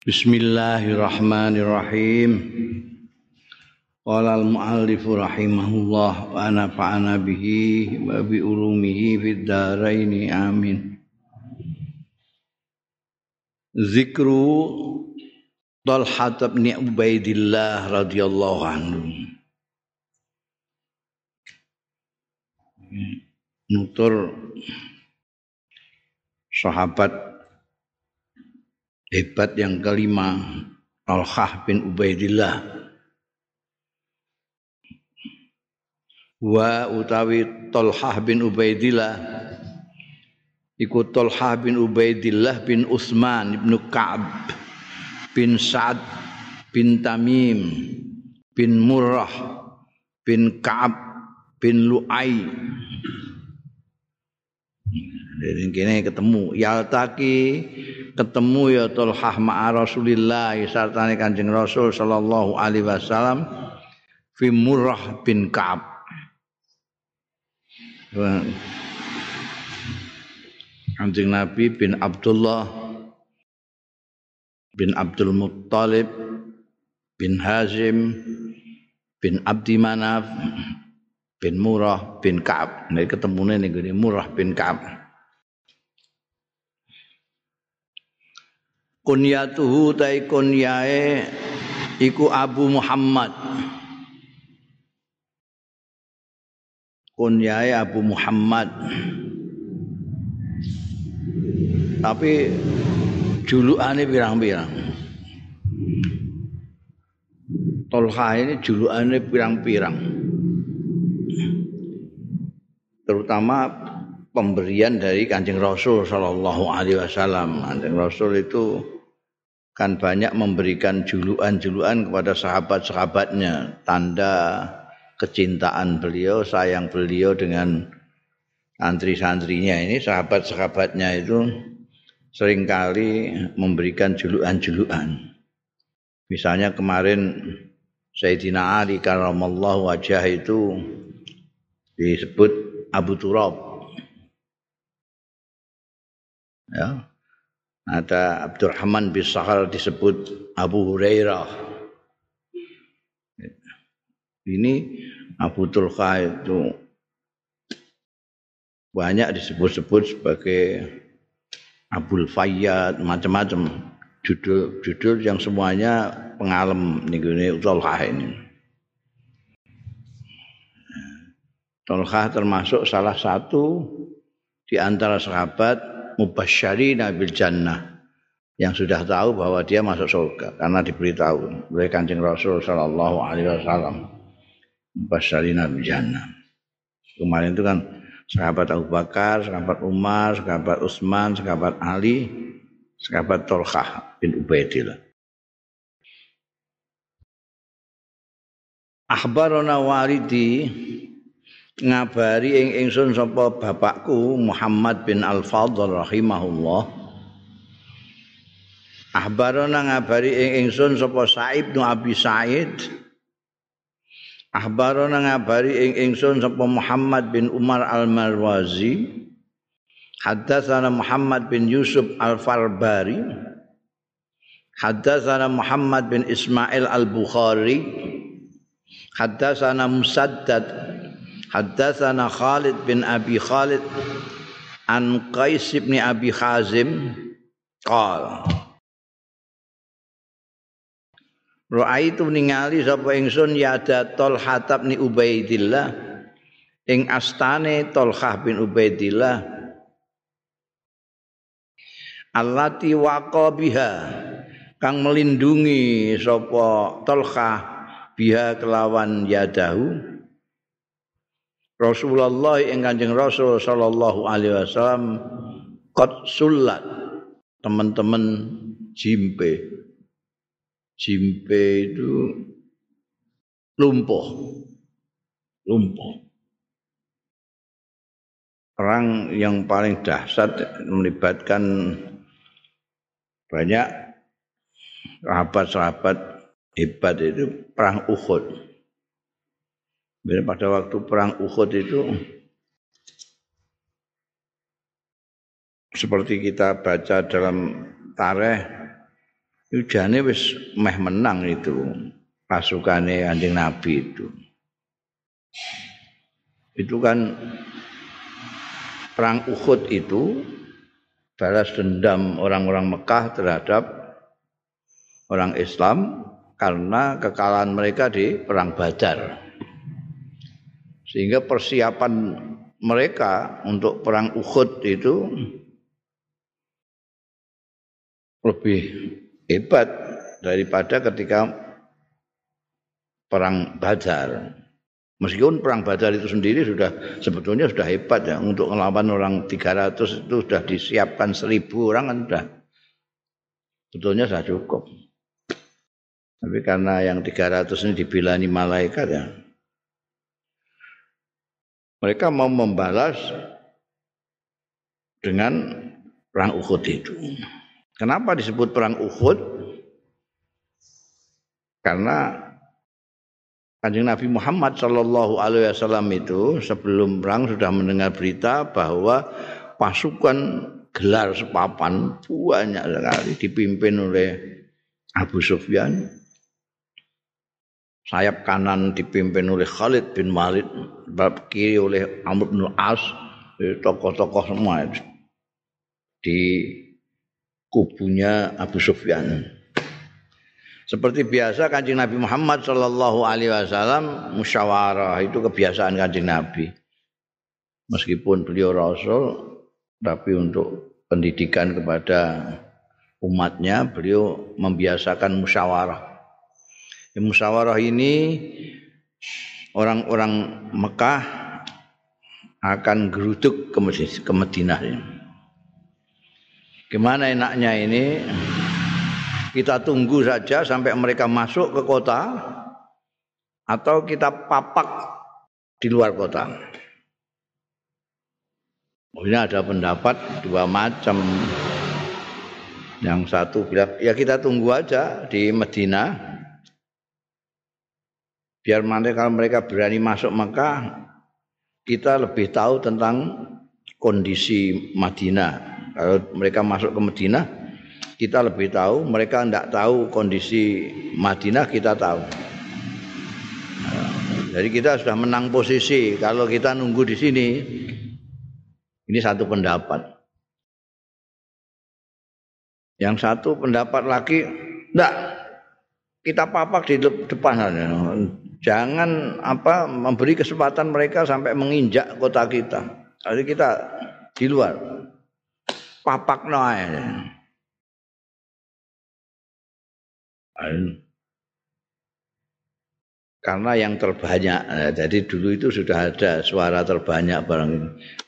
Bismillahirrahmanirrahim. Qala al-muallif rahimahullah wa nafa'ana bihi wa bi ulumihi fid dharain amin. Zikru Talha bin Ubaidillah radhiyallahu anhu. Nutur sahabat hebat yang kelima Talhah bin Ubaidillah. Wa utawi Talhah bin Ubaidillah iku Talhah bin Ubaidillah bin Utsman bin Ka'ab bin Sa'ad bin Tamim bin Murrah bin Ka'ab bin Lu'ai Dari kene ketemu yaltaki ketemu ya Tulhah ma'a Rasulillah sartane Kanjeng Rasul sallallahu alaihi wasallam fi Murrah bin Ka'ab. Kanjeng Nabi bin Abdullah bin Abdul Muttalib bin Hazim bin Abdi Manaf bin Murrah bin Ka'ab. Nek ketemune ning Murrah bin Ka'ab. Kunyatuhu tai kunyae iku Abu Muhammad. Kunyae Abu Muhammad. Tapi julukane pirang-pirang? Tolha ini julukane pirang-pirang. Terutama pemberian dari Kanjeng Rasul Shallallahu Alaihi Wasallam. Kanjeng Rasul itu kan banyak memberikan juluan-juluan kepada sahabat-sahabatnya, tanda kecintaan beliau, sayang beliau dengan santri-santrinya. Ini, sahabat-sahabatnya itu sering kali memberikan juluan-juluan. Misalnya kemarin Sayyidina Ali karamallahu wajah itu disebut Abu Turab. Ya ada Abdurrahman bin Sahal disebut Abu Hurairah. Ini Abu Tulha itu banyak disebut-sebut sebagai Abul Fayyad macam-macam. Judul-judul yang semuanya pengalem nih Tulha ini. Tulha termasuk salah satu di antara sahabat mubasysyirina bil jannah yang sudah tahu bahwa dia masuk surga karena diberitahu oleh Kanjeng Rasul sallallahu alaihi wasallam mubasysyirina bil jannah. Kemarin itu kan sahabat Abu Bakar, sahabat Umar, sahabat Utsman, sahabat Ali, sahabat Tolkah bin Ubaidillah. Akhbarana walidi ngabari ing ingsun sapa bapakku Muhammad bin Al-Fadl rahimahullah. Ahbarana ngabari ing ingsun sapa Sa'ib bin Abi Sa'id. Ahbarana ngabari ing ingsun sapa Muhammad bin Umar Al-Marwazi. Haddatsana Muhammad bin Yusuf Al-Farbari. Haddatsana Muhammad bin Ismail Al-Bukhari. Haddatsana Musaddad Haddatsana Khalid bin Abi Khalid an Qais bin Abi Hazim qala Ra'aitu ningali sapa ingsun yada Talha bin Ubaidillah ing astane Talhah bin Ubaidillah. Allati waqa biha kang melindungi sapa Talhah biha kelawan yadahu Rasulullah yang Kanjeng Rasul sallallahu alaihi wasallam qad sulat teman-teman jimpe. Jimpe itu lumpuh. Lumpuh. Perang yang paling dahsyat melibatkan banyak sahabat-sahabat hebat itu perang Uhud. Pada waktu perang Uhud itu seperti kita baca dalam tareh Ujane wis meh menang itu pasukane Kanjeng Nabi itu. Itu kan perang Uhud itu balas dendam orang-orang Mekah terhadap orang Islam karena kekalahan mereka di perang Badar. Sehingga persiapan mereka untuk perang Uhud itu lebih hebat daripada ketika perang Badar. Meskipun perang Badar itu sendiri sudah sebetulnya sudah hebat ya untuk melawan orang 300 itu sudah disiapkan 1000 orang kan sudah sebetulnya sudah cukup. Tapi karena yang 300 ini dibilani malaikat ya. Mereka mau membalas dengan perang Uhud itu. Kenapa disebut perang Uhud? Karena Kanjeng Nabi Muhammad Shallallahu Alaihi Wasallam itu sebelum perang sudah mendengar berita bahwa pasukan gelar sepapan banyak sekali dipimpin oleh Abu Sufyan. Sayap kanan dipimpin oleh Khalid bin Walid, bab kiri oleh Amr bin As, tokoh-tokoh semua itu. di kubunya Abu Sufyan. Seperti biasa kanjeng Nabi Muhammad Shallallahu Alaihi Wasallam musyawarah itu kebiasaan kanjeng Nabi. Meskipun beliau Rasul, tapi untuk pendidikan kepada umatnya beliau membiasakan musyawarah. Di musyawarah ini orang-orang Mekah akan geruduk ke, ke Madinah. Gimana enaknya ini? kita tunggu saja sampai mereka masuk ke kota atau kita papak di luar kota. Ini ada pendapat dua macam. Yang satu bilang ya kita tunggu aja di Medina. Biar nanti kalau mereka berani masuk maka kita lebih tahu tentang kondisi Madinah. Kalau mereka masuk ke Madinah, kita lebih tahu, mereka tidak tahu kondisi Madinah kita tahu. Jadi kita sudah menang posisi. Kalau kita nunggu di sini, ini satu pendapat. Yang satu pendapat lagi, enggak kita papak di depan Jangan apa memberi kesempatan mereka sampai menginjak kota kita. Jadi kita di luar. Papak noy. karena yang terbanyak eh, jadi dulu itu sudah ada suara terbanyak barang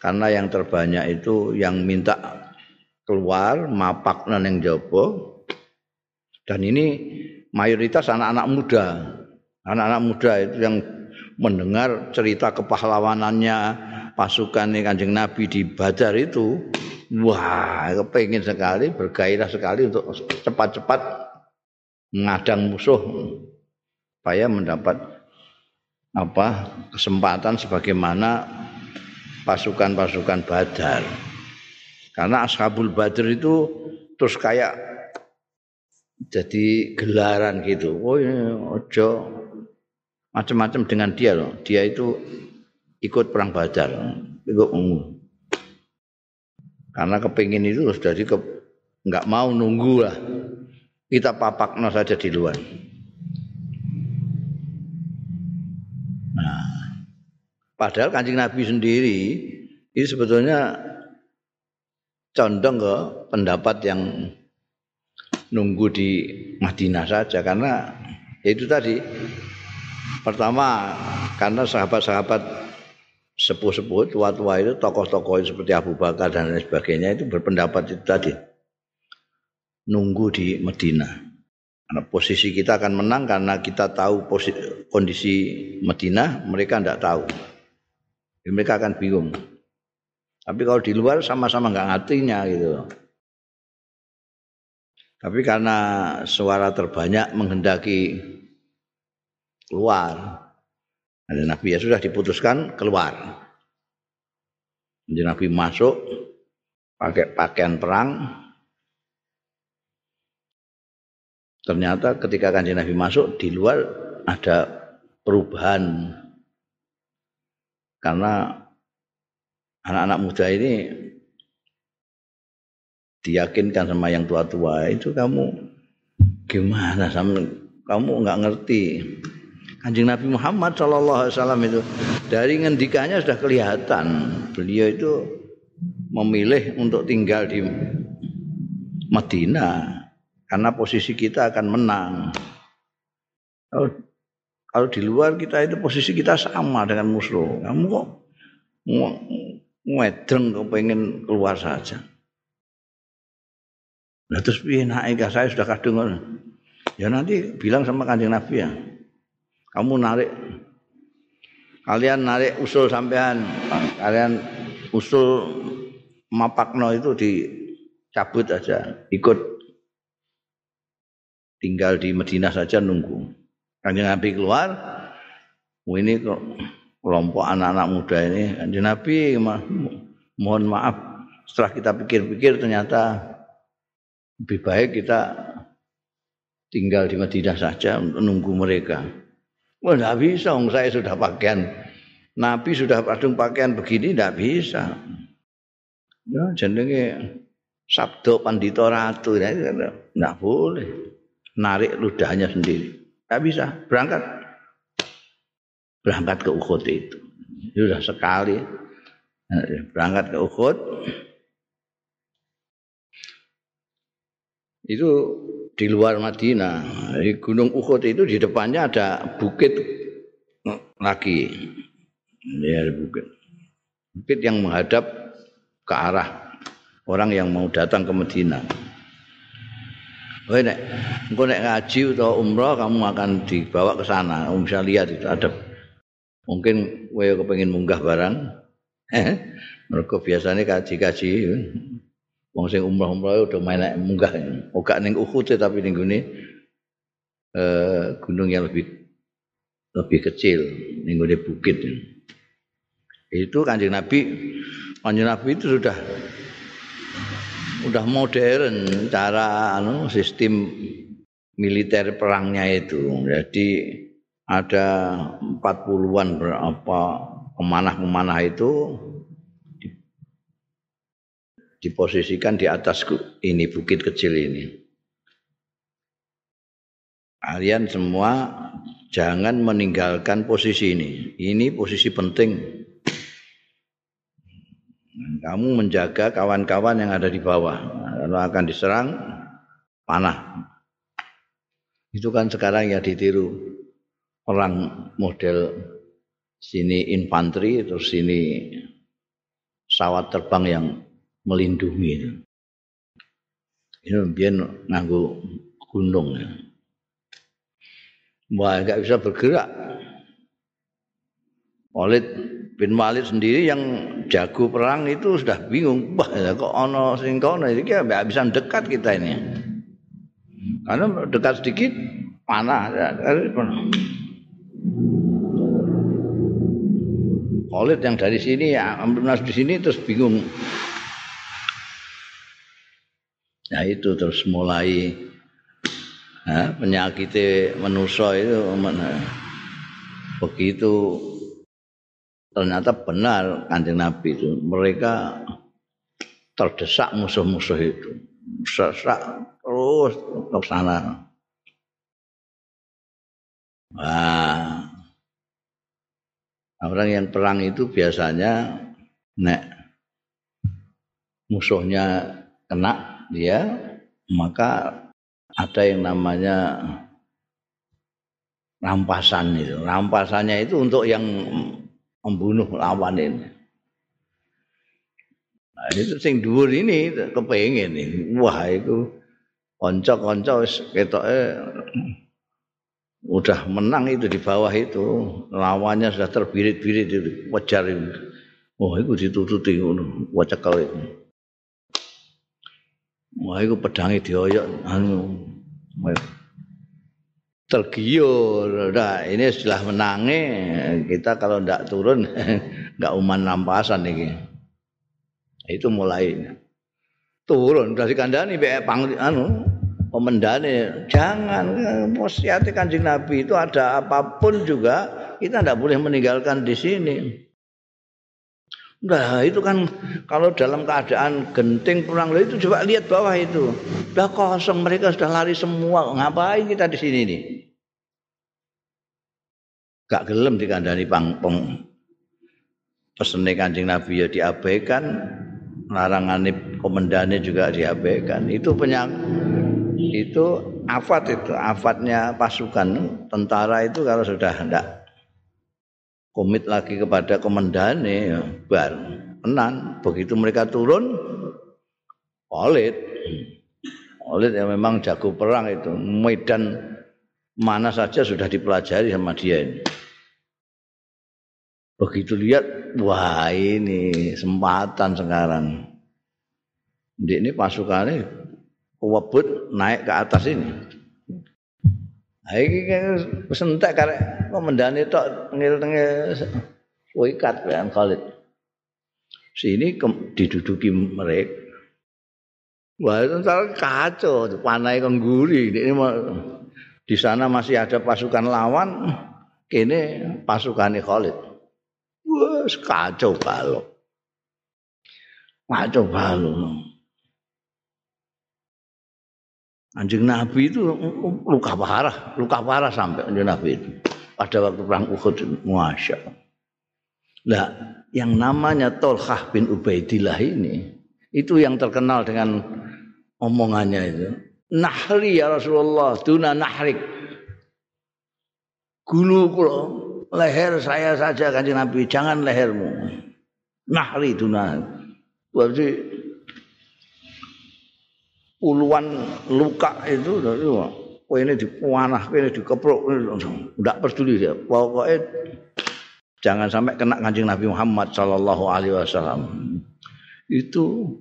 karena yang terbanyak itu yang minta keluar mapak yang jopo dan ini mayoritas anak-anak muda anak-anak muda itu yang mendengar cerita kepahlawanannya pasukan kanjeng Nabi di Badar itu wah kepengen sekali bergairah sekali untuk cepat-cepat ngadang musuh supaya mendapat apa kesempatan sebagaimana pasukan-pasukan Badar. Karena Ashabul Badar itu terus kayak jadi gelaran gitu. Oh ini ojo macam-macam dengan dia loh. Dia itu ikut perang Badar, ikut umum. Karena kepingin itu sudah di nggak mau nunggu lah kita papakno saja di luar. Nah, padahal kancing Nabi sendiri itu sebetulnya condong ke pendapat yang nunggu di Madinah saja karena itu tadi pertama karena sahabat-sahabat sepuh-sepuh tua-tua itu tokoh-tokoh seperti Abu Bakar dan lain sebagainya itu berpendapat itu tadi nunggu di Medina. Karena posisi kita akan menang karena kita tahu posisi, kondisi Medina, mereka tidak tahu. Jadi mereka akan bingung. Tapi kalau di luar sama-sama nggak ngertinya gitu. Tapi karena suara terbanyak menghendaki keluar, ada Nabi ya sudah diputuskan keluar. Jadi Nabi masuk pakai pakaian perang, ternyata ketika kanjeng Nabi masuk di luar ada perubahan. Karena anak-anak muda ini diyakinkan sama yang tua-tua itu kamu gimana? Sama kamu nggak ngerti Kanjeng Nabi Muhammad Shallallahu Alaihi Wasallam itu dari ngendikannya sudah kelihatan beliau itu memilih untuk tinggal di Madinah karena posisi kita akan menang. Kalau, kalau di luar kita itu posisi kita sama dengan musuh. Kamu kok ngedeng kok pengen keluar saja. Nah, terus piye naik saya sudah kadung Ya nanti bilang sama kanjeng Nabi ya. Kamu narik. Kalian narik usul sampean, kalian usul mapakno itu dicabut aja, ikut. Tinggal di Medina saja nunggu. Kanjeng Nabi keluar, oh ini kelompok anak-anak muda ini, kanjeng Nabi mohon maaf. Setelah kita pikir-pikir ternyata lebih baik kita tinggal di Madinah saja menunggu mereka. Wah, tidak bisa, saya sudah pakaian. Nabi sudah padung pakaian begini, tidak bisa. Ya, jenenge Sabdo Pandito Ratu, tidak boleh. Narik ludahnya sendiri. Tidak bisa, berangkat. Berangkat ke Uhud itu. Sudah sekali. Berangkat ke Uhud. Itu di luar Madinah. Di Gunung Uhud itu di depannya ada bukit lagi. Ya, bukit. Bukit yang menghadap ke arah orang yang mau datang ke Madinah. Oh, nek engko nek ngaji atau umrah kamu akan dibawa ke sana. Kamu bisa lihat itu ada mungkin kowe kepengin munggah barang. Eh, mereka biasanya kaji-kaji Wong sing umrah-umrah udah main munggah. Ora ning Uhud tapi ning gune eh gunung yang lebih lebih kecil ning gune bukit. Itu Kanjeng Nabi Kanjeng Nabi itu sudah udah modern cara anu sistem militer perangnya itu. Jadi ada 40-an berapa pemanah-pemanah itu diposisikan di atas ini bukit kecil ini. Kalian semua jangan meninggalkan posisi ini. Ini posisi penting. Kamu menjaga kawan-kawan yang ada di bawah. Kalau akan diserang, panah. Itu kan sekarang ya ditiru perang model sini infanteri terus sini pesawat terbang yang melindungi. Ini biar nganggu gunung ya. Wah, nggak bisa bergerak. Walid bin Walid sendiri yang jago perang itu sudah bingung. Wah, ya kok ono sing kono ini nggak bisa dekat kita ini. Karena dekat sedikit panah. Walid yang dari sini, ya, di sini terus bingung. Nah itu terus mulai nah, penyakit manusia itu begitu. Ternyata benar kanjeng Nabi itu. Mereka terdesak musuh-musuh itu. Sesak terus ke sana. Nah, orang yang perang itu biasanya nek musuhnya kena dia maka ada yang namanya rampasan itu. Rampasannya itu untuk yang membunuh lawan ini. Nah, itu sing dhuwur ini kepengin ini. Wah, itu konco-konco ketoke udah menang itu di bawah itu. Lawannya sudah terbirit-birit itu, wajar itu. Wah, itu ditututi ngono, wacekel itu. Wah, itu pedangnya dioyok. Anu, tergiur. Nah, ini setelah menangi, kita kalau tidak turun, nggak uman nampasan ini. Itu mulai turun dari kandani pang anu komendane jangan wasiat kanjeng Nabi itu ada apapun juga kita tidak boleh meninggalkan di sini. Nah itu kan kalau dalam keadaan genting pulang itu coba lihat bawah itu. Udah kosong mereka sudah lari semua. Ngapain kita di sini nih? Gak gelem dikandani pangpong. Pesene Kanjeng Nabi ya diabaikan, larangane komendane juga diabaikan. Itu penyak itu afat itu, afatnya pasukan tentara itu kalau sudah hendak komit lagi kepada komandane ya, bar tenan. Begitu mereka turun Khalid Khalid yang memang jago perang itu. Medan mana saja sudah dipelajari sama dia ini. Begitu lihat wah ini kesempatan sekarang. Ini pasukannya kewebut naik ke atas ini Ha iki wis entek karek komandane tok tengil-tengil wikat kan Khalid. Sini diduduki mereka. Wah itu kacau, panai kengguri. Ini di sana masih ada pasukan lawan, kini pasukan Khalid. Wah kacau balok. Kacau balok. Anjing Nabi itu luka parah, luka parah sampai anjing Nabi itu. Pada waktu perang Uhud, masya Nah, yang namanya Tolhah bin Ubaidillah ini, itu yang terkenal dengan omongannya itu. Nahri ya Rasulullah, tuna nahrik. Gulu kulo, leher saya saja kanjeng Nabi, jangan lehermu. Nahri tuna. Berarti puluhan luka itu oh ini dipanah, ini dikeprok, tidak peduli dia. Pokoknya jangan sampai kena kancing Nabi Muhammad Shallallahu Alaihi Wasallam. Itu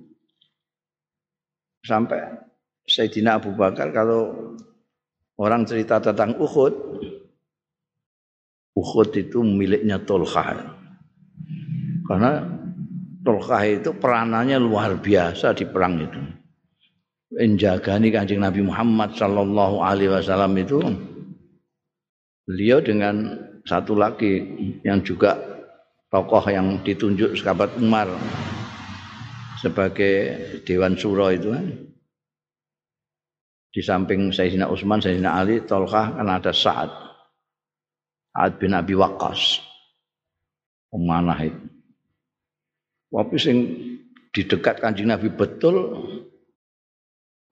sampai Sayyidina Abu Bakar kalau orang cerita tentang Uhud, Uhud itu miliknya Tolkah. Karena Tolkah itu peranannya luar biasa di perang itu menjagani kanjeng Nabi Muhammad Sallallahu Alaihi Wasallam itu. Beliau dengan satu lagi yang juga tokoh yang ditunjuk sahabat Umar sebagai Dewan Suro itu. Kan di samping Sayyidina Utsman, Sayyidina Ali, Tolkah kan ada Sa'ad. Sa'ad bin Abi Waqqas. Pemanah itu. Tapi sing di dekat kanjeng Nabi betul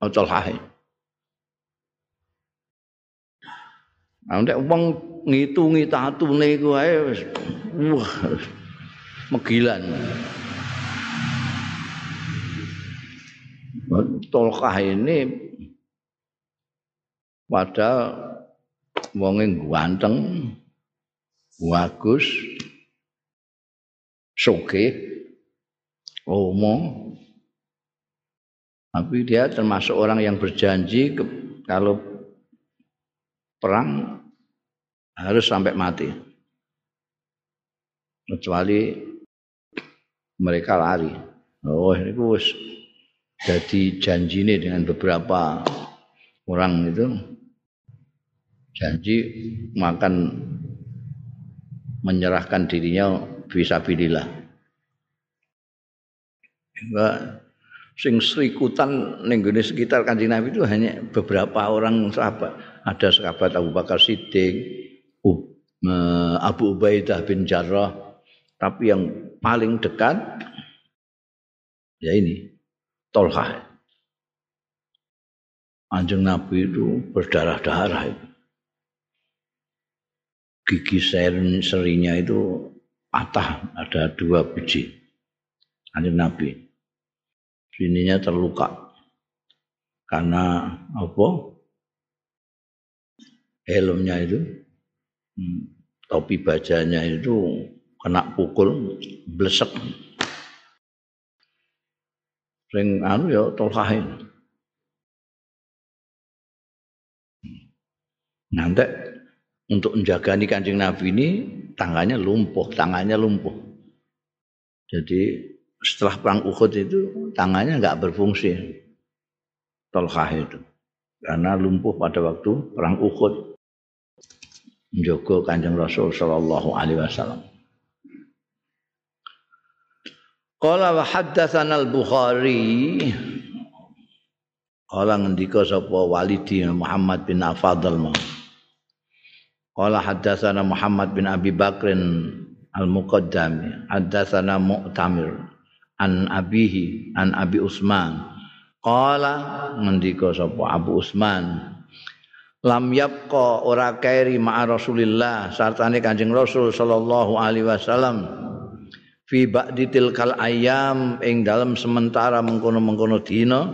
Ocol hae. Nah, nek wong ngitungi tatune iku ae wis wah megilan. Tolkah ini padahal wonge ganteng, bagus, sugih, omong, Tapi dia termasuk orang yang berjanji ke, kalau perang harus sampai mati. Kecuali mereka lari. Oh, ini bos. Jadi janji ini dengan beberapa orang itu janji makan menyerahkan dirinya bisa pilihlah. Enggak sing serikutan ning sekitar Kanjeng Nabi itu hanya beberapa orang sahabat. Ada sahabat Abu Bakar Siddiq, Abu Ubaidah bin Jarrah, tapi yang paling dekat ya ini Tolha. Anjing Nabi itu berdarah-darah itu. Gigi serinya itu patah, ada dua biji. Anjing Nabi. Bininya terluka. Karena apa? Helmnya itu hmm, topi bajanya itu kena pukul blesek. Sing anu ya tolkahin nanti untuk menjaga nih kancing nabi ini tangannya lumpuh tangannya lumpuh. Jadi setelah perang Uhud itu tangannya nggak berfungsi. Tolkah itu. karena lumpuh pada waktu perang Uhud menjogo Kanjeng Rasul sallallahu alaihi wasallam. Qala wa haddatsana al-Bukhari Qala ngendika sapa Walidi Muhammad bin Afadhal mau. Haddatsana Muhammad bin Abi Bakrin al-Muqaddami haddatsana Mu'tamir an abihi an Abi Usman. Qala ngendika sapa Abu Usman? Lam yabqa ora kairi ma'a Rasulillah sartane Kanjeng Rasul sallallahu alaihi wasallam. Fi ba'di tilkal ayam ing dalam sementara mengkono-mengkono dina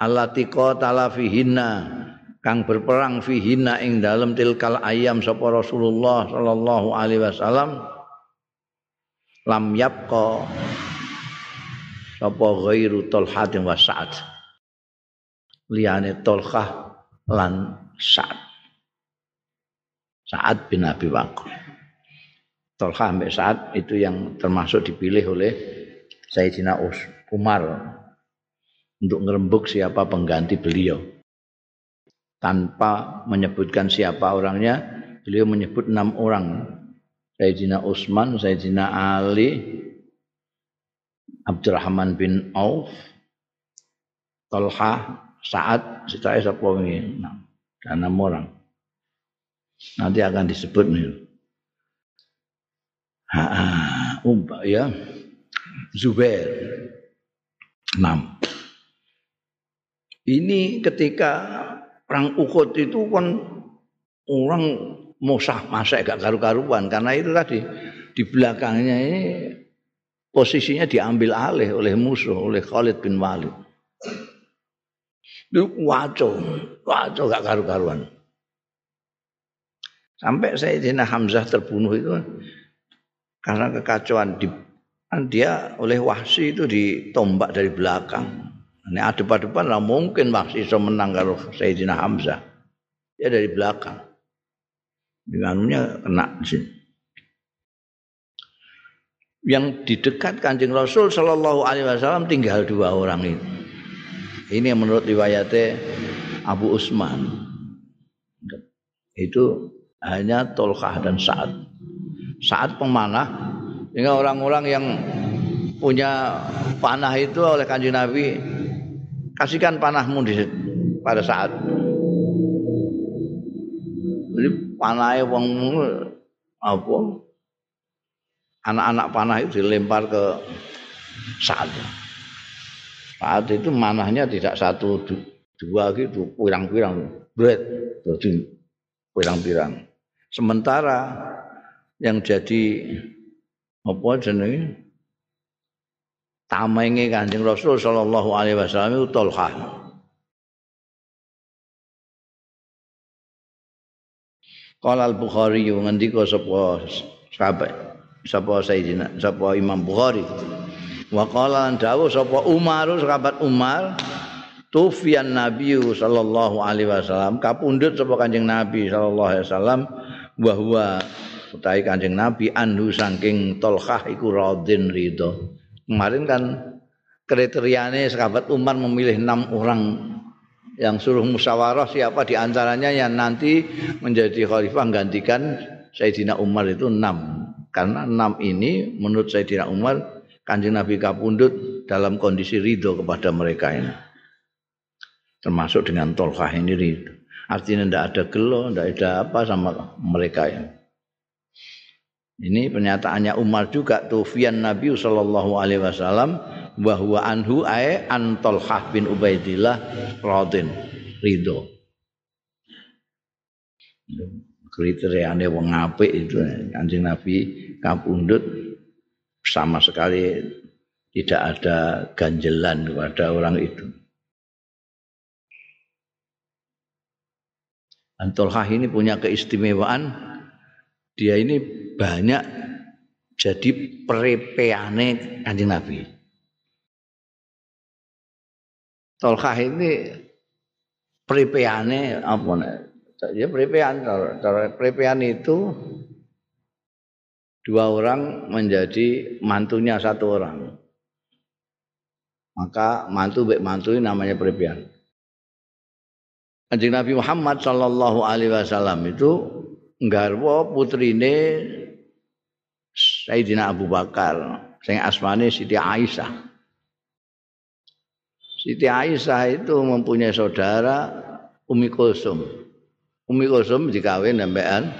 allati qatala fihinna kang berperang fihinna ing dalam tilkal ayam sapa Rasulullah sallallahu alaihi wasallam. Lam yabqa sapa ghairu Talhah wa Sa'ad liyane Talhah lan Sa'ad. Sa'ad bin Abi Waqqas. Tolha sampai Sa'ad itu yang termasuk dipilih oleh Sayyidina Umar untuk ngerembuk siapa pengganti beliau. Tanpa menyebutkan siapa orangnya, beliau menyebut enam orang. Sayyidina Utsman, Sayyidina Ali, Abdurrahman bin Auf, Tolha, Sa'ad, setelah sapa ini? Nah enam orang. Nanti akan disebut nih. Ha, umpa ya. Zubair. Enam. Ini ketika perang Uhud itu kan orang musah masa gak karu-karuan karena itu tadi di belakangnya ini posisinya diambil alih oleh musuh oleh Khalid bin Walid. Itu waco, waco gak karu-karuan. Sampai Sayyidina Hamzah terbunuh itu karena kekacauan di kan dia oleh Wahsi itu ditombak dari belakang. Ini ada depan lah mungkin Wahsi bisa menang kalau Sayyidina Hamzah. Dia dari belakang. Dengannya kena di. Yang di dekat Kanjeng Rasul Shallallahu Alaihi Wasallam tinggal dua orang itu. Ini yang menurut riwayatnya Abu Usman. Itu hanya Tolkah dan Sa'ad. Sa'ad pemanah. Sehingga orang-orang yang punya panah itu oleh kanji Nabi. Kasihkan panahmu di pada saat. Jadi panahnya wong apa? Anak-anak panah itu dilempar ke Sa'ad. Saat itu manahnya tidak satu dua gitu, pirang-pirang, berat, jadi pirang-pirang. Sementara yang jadi apa jenenge tamenge Kanjeng Rasul sallallahu alaihi wasallam itu Tolha. Qala al-Bukhari ngendika sapa sahabat sapa Sayyidina sapa Imam Bukhari Wa qala dawuh sapa Umar sahabat Umar tufian Nabi sallallahu alaihi wasallam kapundhut sapa Kanjeng Nabi sallallahu alaihi wasallam bahwa utahe Kanjeng Nabi anhu saking Tolhah iku radin ridho. Kemarin kan kriterianya sahabat Umar memilih enam orang yang suruh musyawarah siapa di antaranya yang nanti menjadi khalifah menggantikan Sayyidina Umar itu enam. Karena enam ini menurut Sayyidina Umar kanjeng Nabi kapundut dalam kondisi ridho kepada mereka ini. Termasuk dengan tolkah ini ridho. Artinya tidak ada gelo, tidak ada apa sama mereka ini. Ini pernyataannya Umar juga tufian Nabi Shallallahu Alaihi Wasallam bahwa anhu ae an Tolhah bin Ubaidillah radin ridho. Kriteriane wong apik itu kanjeng Nabi kapundut sama sekali tidak ada ganjelan kepada orang itu. Antolhah ini punya keistimewaan dia ini banyak jadi perepeane kanjeng Nabi. Tolhah ini perepeane apa ya perepean perepean itu dua orang menjadi mantunya satu orang. Maka mantu baik mantu ini namanya peripian. Kanjeng Nabi Muhammad sallallahu alaihi wasallam itu nggarwa putrine Sayyidina Abu Bakar sing asmane Siti Aisyah. Siti Aisyah itu mempunyai saudara Umi Kulsum. Umi Kulsum dikawin sampean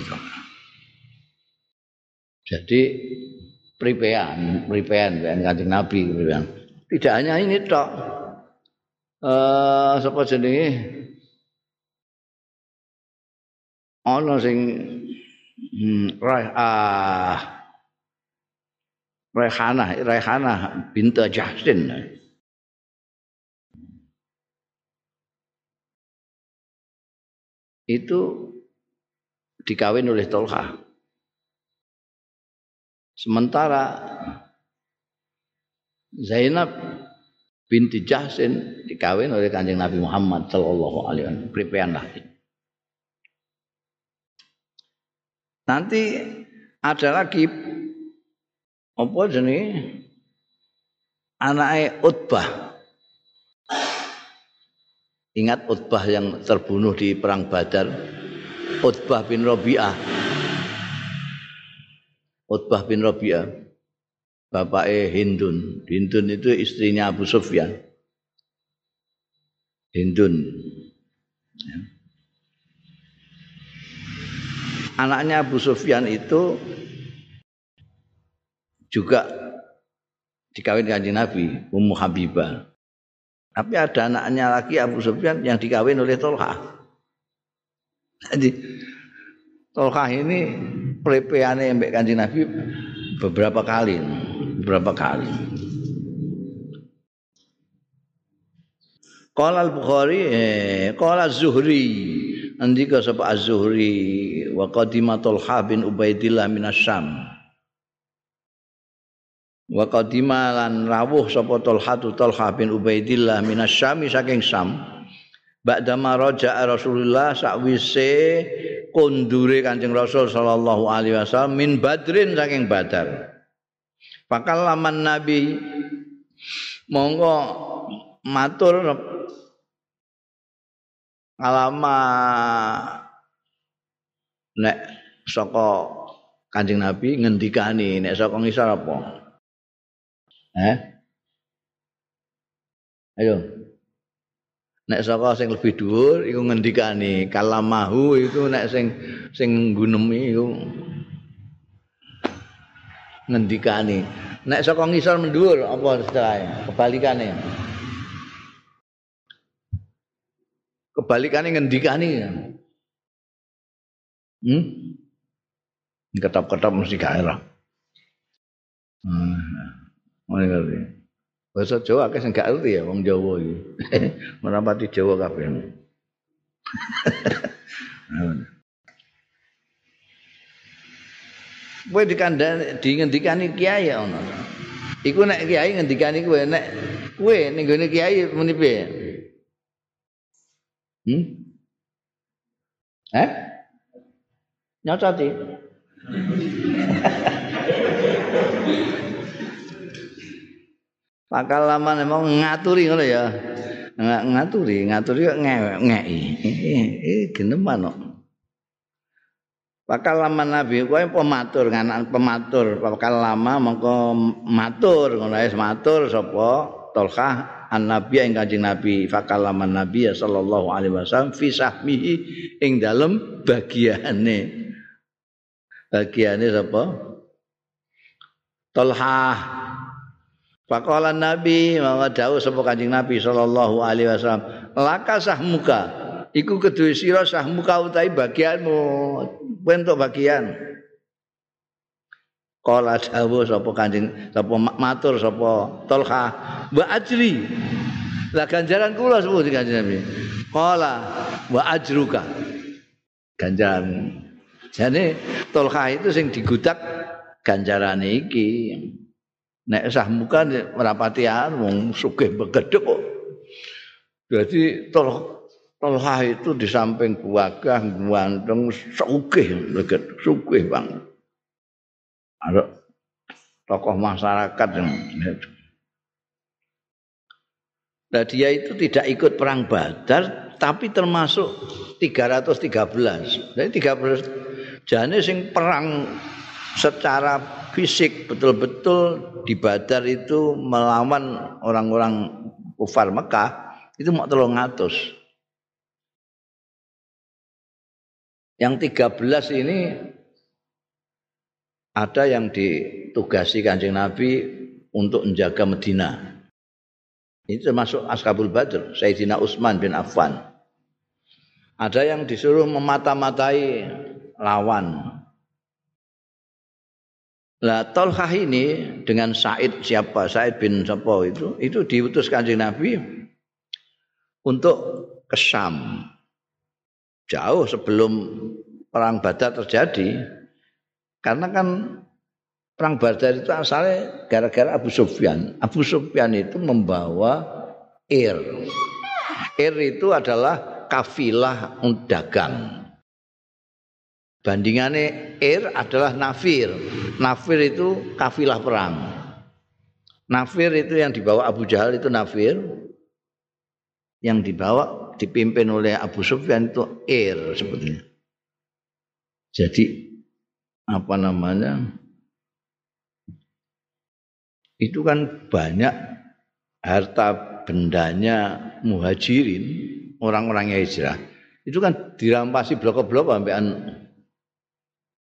Tolha. Jadi pripean, pripean kan Kanjeng Nabi pripean. Tidak hanya ini tok. Eh sapa jenenge? Ana sing hmm, ah Rehana, Rehana bintu Jahsin. Itu dikawin oleh Tolha. Sementara Zainab binti Jahsin dikawin oleh Kanjeng Nabi Muhammad sallallahu alaihi wasallam. Pripean lah. Nanti ada lagi apa jenenge anaknya Utbah. Ingat Utbah yang terbunuh di perang Badar. Utbah bin Rabi'ah. Utbah bin Rabi'ah. Bapaknya Hindun. Hindun itu istrinya Abu Sufyan. Hindun. Ya. Anaknya Abu Sufyan itu juga dikawin kanjeng Nabi, Ummu Habibah. Tapi ada anaknya lagi Abu Sufyan yang dikawin oleh Tolha. Jadi Tolha ini plepeane mbek kanjeng Nabi beberapa kali, beberapa kali. Qala al-Bukhari, eh, qala az-Zuhri, andika sapa az-Zuhri wa bin Ubaidillah minas Syam. wa lan rawuh sapa Talha Talha bin Ubaidillah minas Syam saking Syam ba'da maraja Rasulullah sakwise kondure Kanjeng Rasul sallallahu alaihi wasallam min Badrin saking Badar Pakal laman Nabi monggo matur alama nek saka Kanjeng Nabi ngendikani nek saka ngisor apa Eh? Ayo. Nek saka sing lebih dhuwur iku ngendikani kalamahu itu nek sing sing gunemi iku ngendikani. Nek saka ngisor mendhuwur apa istilahnya? Kebalikane. Kebalikane ngendikani. Hmm? Ketap-ketap mesti gak era. Hmm. Ngono. Bahasa Jawa akeh sing gak ngerti ya wong Jawa iki. Merapati Jawa kabeh. Kowe dikandani di ngendikani kiai ya ono. Iku nek kiai ngendikani kowe nek kowe ning gone kiai muni piye? Hmm? Eh? Nyocoti. Pakal lama memang ngaturi ngono ya. ngaturi, ngaturi kok ngeki. Eh geneman kok. Pakal lama Nabi kowe pematur nganak pematur pakal lama mongko matur ngono ae matur sapa Tolha an Nabi ing Kanjeng Nabi fakal lama Nabi sallallahu alaihi wasallam fi sahmihi ing dalem bagiane bagiane sapa Tolha Faqala Nabi mangga dawuh sapa Kanjeng Nabi sallallahu alaihi wasallam, "Laka sahmuka." Iku kedue sira sahmuka utahe bagianmu. Bentuk bagian. Kala dawuh sapa Kanjeng sapa matur sapa Tolha, "Wa ajri." Lah ganjaran kula sebut Kanjeng Nabi. Kala wa ajruka. Ganjaran. Jadi Tolha itu sing digudak ganjarane iki. Nek sah muka merapati wong sugih begedhe kok. Jadi tol Tolha itu di samping buagah ganteng sugih begedhe sugih banget. Ada tokoh masyarakat yang Nah dia itu tidak ikut perang Badar tapi termasuk 313. Jadi 13 jane sing perang secara fisik betul-betul di Badar itu melawan orang-orang kufar Mekah itu mau tolong ngatus. Yang 13 ini ada yang ditugasi kanjeng Nabi untuk menjaga Medina. Ini termasuk Askabul Badr, Sayyidina Utsman bin Affan. Ada yang disuruh memata-matai lawan. Lah Tolkah ini dengan Said siapa? Said bin Sopo itu itu diutus kanjeng Nabi untuk ke Syam. Jauh sebelum perang Badar terjadi. Karena kan Perang Badar itu asalnya gara-gara Abu Sufyan. Abu Sufyan itu membawa Ir. Ir itu adalah kafilah dagang. Bandingannya Ir adalah nafir. Nafir itu kafilah perang. Nafir itu yang dibawa Abu Jahal itu nafir. Yang dibawa dipimpin oleh Abu Sufyan itu Ir sebetulnya. Jadi apa namanya? itu kan banyak harta bendanya muhajirin orang-orang yang hijrah itu kan dirampasi blok-blok sampai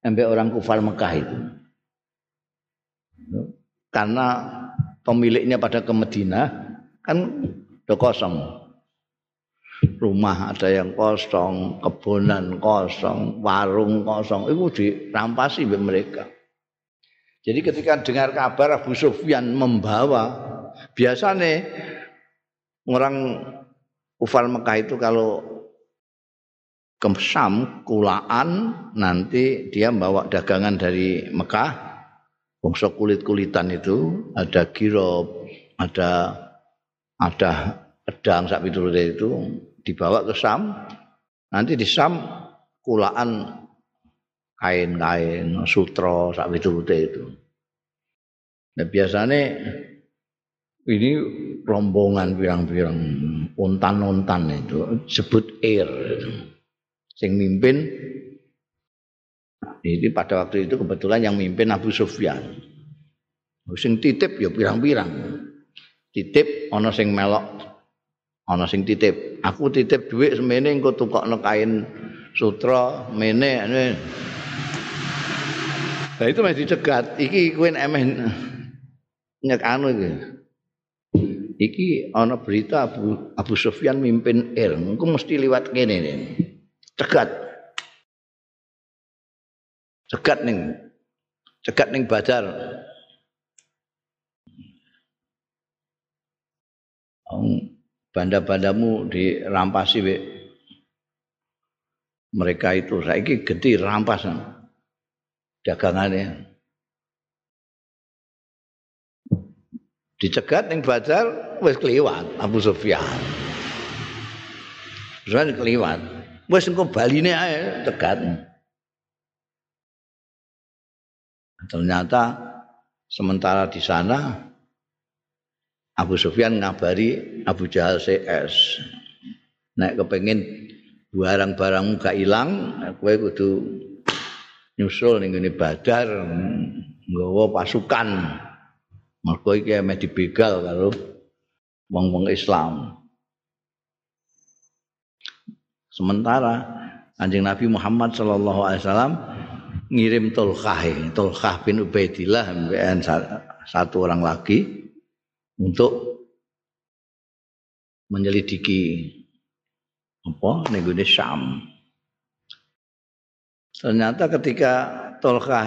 sampai orang kufar Mekah itu. Karena pemiliknya pada ke Medina kan udah kosong. Rumah ada yang kosong kebonan kosong warung kosong. Itu dirampasi mereka. Jadi ketika dengar kabar Abu Sufyan membawa, biasanya orang Ufal Mekah itu kalau ke Syam, kulaan, nanti dia membawa dagangan dari Mekah, bangsa kulit-kulitan itu, ada girob, ada ada pedang sak itu dibawa ke Syam, nanti di Syam kulaan kain-kain, sutra, sak itu. Nah, biasanya ini rombongan pirang-pirang untan-untan itu sebut air. Sing mimpin ini pada waktu itu kebetulan yang mimpin Abu Sufyan. Sing titip ya pirang-pirang. Titip ana sing melok, ana sing titip. Aku titip duit semene engko tukokno kain sutra mene Nah itu masih dicegat. Iki kuen emeh nyek anu iki. Iki ana berita Abu, Abu Sufyan mimpin Ir. Engko mesti liwat kene nih. Cegat. Cegat ning cegat ning Badar. banda-bandamu dirampasi we. mereka itu saiki gede rampasan dagangannya. Dicegat ning Badar wis kliwat Abu Sufyan. Sufyan kliwat. Wis engko baline ae cegat. Ternyata sementara di sana Abu Sufyan ngabari Abu Jahal CS. Nek kepengin barang-barangmu gak ilang, kowe kudu nyusul ning ngene Badar nggawa pasukan. Mergo iki ame dibegal karo wong-wong Islam. Sementara Anjing Nabi Muhammad sallallahu alaihi wasallam ngirim Tulkah, Tulkah bin Ubaidillah satu orang lagi untuk menyelidiki apa ning Syam. Ternyata ketika Tolkah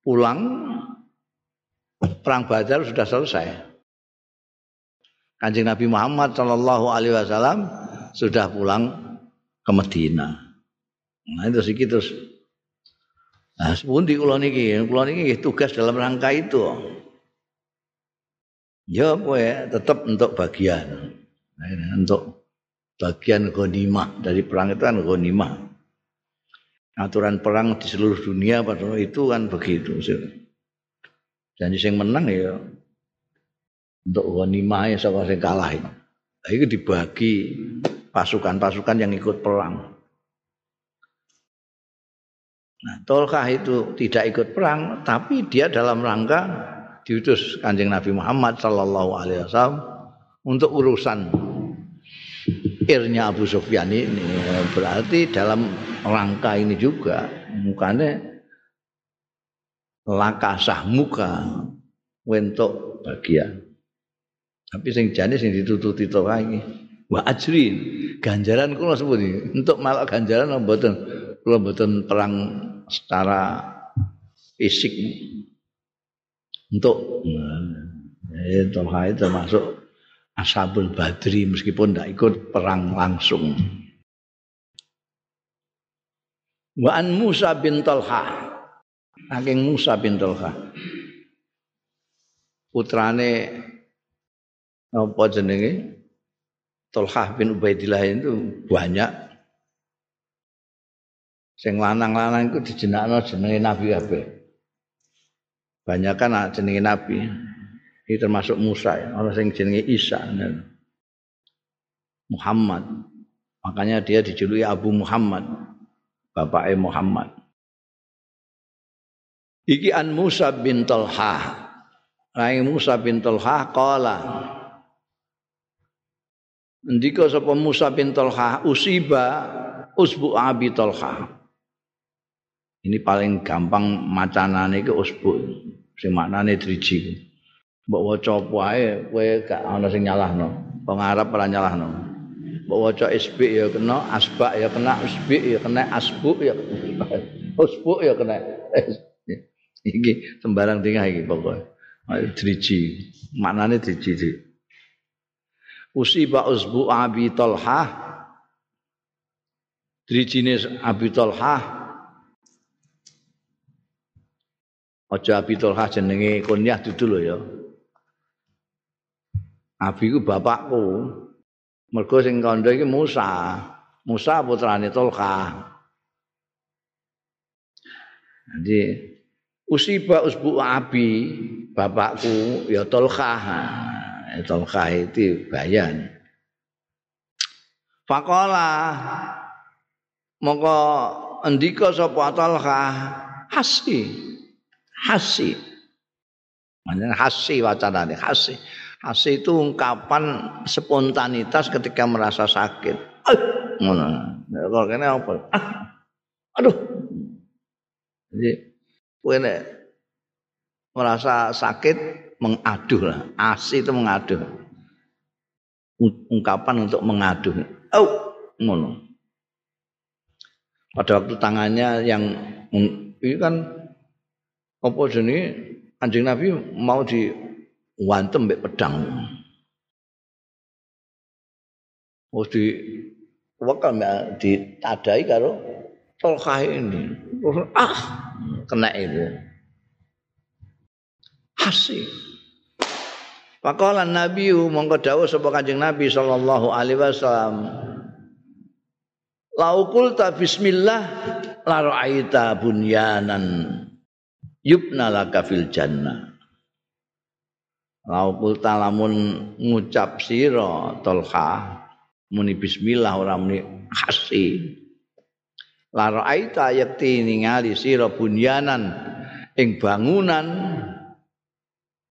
pulang, perang Badar sudah selesai. Kanjeng Nabi Muhammad Shallallahu Alaihi Wasallam sudah pulang ke Medina. Nah itu sih terus. Nah, sepun di kulon ini, kulon ini tugas dalam rangka itu. Ya, gue tetap untuk bagian, nah, untuk bagian gonimah dari perang itu kan gonimah aturan perang di seluruh dunia pada itu kan begitu. Jadi yang menang ya untuk ghanimah saka sing kalah. Itu dibagi pasukan-pasukan yang ikut perang. Nah, Tolkah itu tidak ikut perang, tapi dia dalam rangka diutus kanjeng Nabi Muhammad Sallallahu Alaihi Wasallam untuk urusan irnya Abu Sufyan ini. Berarti dalam rangka ini juga mukanya lakasah muka untuk bagian. Tapi sing jane sing ditututi to kae wa ajrin. Ganjaran kula sebut untuk malak ganjaran mboten kula mboten perang secara fisik. Untuk eh, itu termasuk ashabul badri meskipun tidak ikut perang langsung. Wa an Musa bin Talha. Saking Musa bin Talha. Putrane apa jenenge Talha bin Ubaidillah itu banyak sing lanang-lanang itu dijenakno jenenge Nabi kabeh. Banyak kan jenenge Nabi. Ini termasuk Musa ya. Orang sing jenenge Isa. Muhammad. Makanya dia dijuluki Abu Muhammad. Bapaknya Muhammad. Iki an Musa bin Talha. Rai Musa bin Talha kala. Ndika sapa Musa bin Talha usiba usbu Abi Talha. Ini paling gampang macanane iki usbu sing maknane driji. Mbok waca apa ae kowe gak ana sing nyalahno. Wong Arab ora nyalahno. Mbok waca isbi ya kena, asba ya kena, usbi ya kena, asbu ya usbu ya kena. iki sembarang tinggal iki pokoke. Driji. Maknane driji. Usiba usbu Abi Talha Drijine Abi Talha Aja Abi Tolha jenenge kunyah dudu lho ya. Abi ku bapakku. Mergo sing kandha iki Musa. Musa putrane Tolha. Jadi usiba usbu abi bapakku ya Tolha. Tolha itu bayan. Fakola mongko endika sapa Tolha hasi hasi. Maknanya hasi wacanane hasi. Hasi itu ungkapan spontanitas ketika merasa sakit. Ngono. Kalau kene apa? Ah, aduh. Jadi kowe merasa sakit mengaduh lah. Asi itu mengaduh. Ungkapan untuk mengaduh. Oh, ngono. Pada waktu tangannya yang ini kan apa jenenge Anjing Nabi mau diwantem mbek pedang. Oh di wakal ditadai karo tolkah ini. Ah kena itu. Hasi. Pakola Nabi mongko dawuh sapa Kanjeng Nabi sallallahu alaihi wasallam. Laukul ta bismillah la ra'aita bunyanan yubna laka fil jannah laukul talamun ngucap sira tolha muni bismillah ora muni khasi la raaita yakti ningali sira bunyanan ing bangunan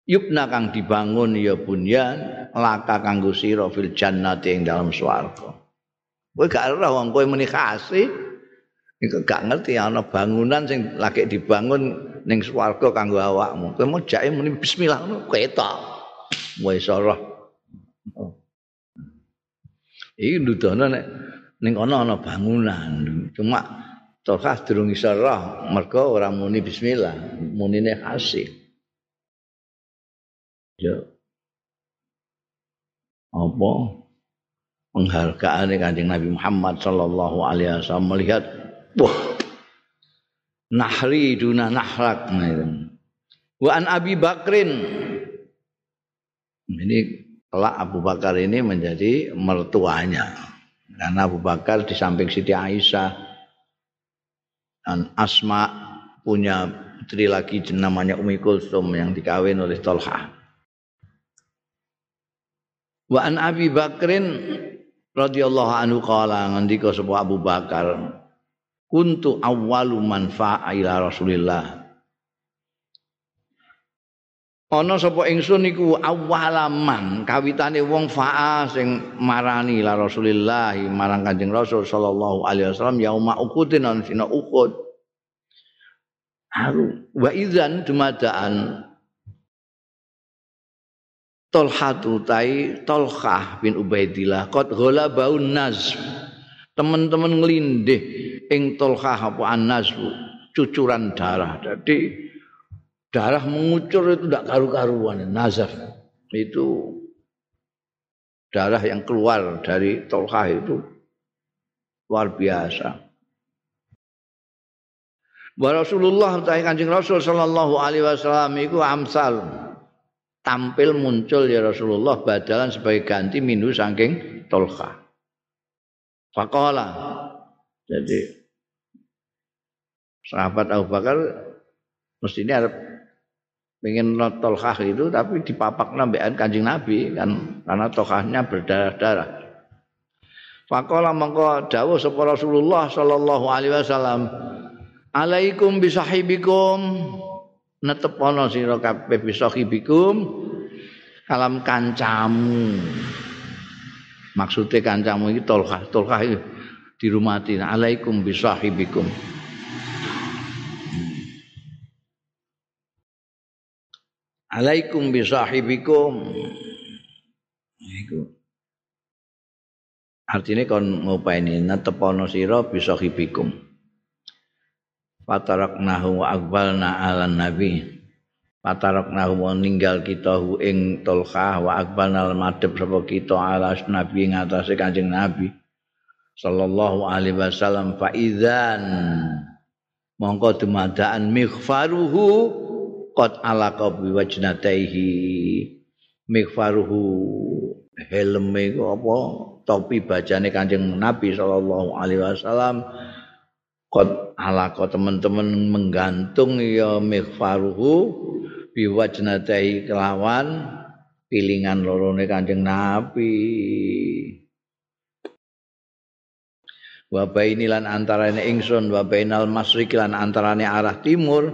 yubna kang dibangun ya bunyan laka kanggo sira fil jannati ing dalam swarga kowe gak ora wong kowe muni gak ngerti ana bangunan sing lagi dibangun ning swarga kanggo awakmu. Kowe mau jake muni bismillah ngono ketok. Wis ora. Iki nudono nek ning ana ana bangunan. Cuma Tolkah durung iso roh mergo ora muni bismillah, munine khasi. Ya. Apa? Penghargaan Kanjeng Nabi Muhammad sallallahu alaihi wasallam melihat wah nahri duna nahrak wa an Abi Bakrin. Ini kelak Abu Bakar ini menjadi mertuanya. Karena Abu Bakar di samping Siti Aisyah dan Asma punya putri lagi namanya Umi Kulsum yang dikawin oleh Tolha Wa an Abi Bakrin radhiyallahu anhu qala ngendika sapa Abu Bakar kuntu awwalu man fa'a ila Rasulillah. Ana sapa ingsun iku awalaman kawitane wong fa'a sing marani la Rasulillah marang Kanjeng Rasul sallallahu alaihi wasallam yauma ukudin ana sina ukud haru wa idzan dumadaan Tolha tutai Tolhah bin Ubaidillah kot gola bau naz teman-teman ngelindih ing Tolhah apa anas cucuran darah. Jadi darah mengucur itu tidak karu-karuan nazaf itu darah yang keluar dari tolkah itu. Luar biasa. Wa Rasulullah ta'i Kanjeng Rasul sallallahu alaihi wasallam iku amsal tampil muncul ya Rasulullah badalan sebagai ganti minhu saking tolkah. Faqala jadi sahabat Abu Bakar mestinya ada pengen tolkah itu tapi dipapak nambahan kanjeng Nabi kan karena tolkahnya berdarah-darah. Fakola mengko dawuh sapa Rasulullah sallallahu alaihi wasallam Alaikum bisahibikum netepono sira kabeh bisahibikum kalam kancamu. Maksudnya kancamu iki tolkah, tolkah itu dirumati. Alaikum bisahibikum. alaikum bi sahibikum iku artine kon ngopeni netepono sira bi sahibikum fataraknahu wa aqbalna ala nabi. Fataraknahu wa ninggal kita hu ing tolkah wa aqbalna madhep sapa kita ala nabi ing atase kanjeng nabi. Sallallahu alaihi wasallam fa idzan mongko dumadaan mighfaruhu qad alaqa bi wajnataihi mikfaruhu helme apa? Topi bajane Kanjeng Nabi sallallahu alaihi wasallam qad alaqa teman-teman menggantung ya mikfaruhu bi wajnataihi kelawan pilingan lorone Kanjeng Nabi. Wa bainilan antarane ingsun wa bainal lan antarane arah timur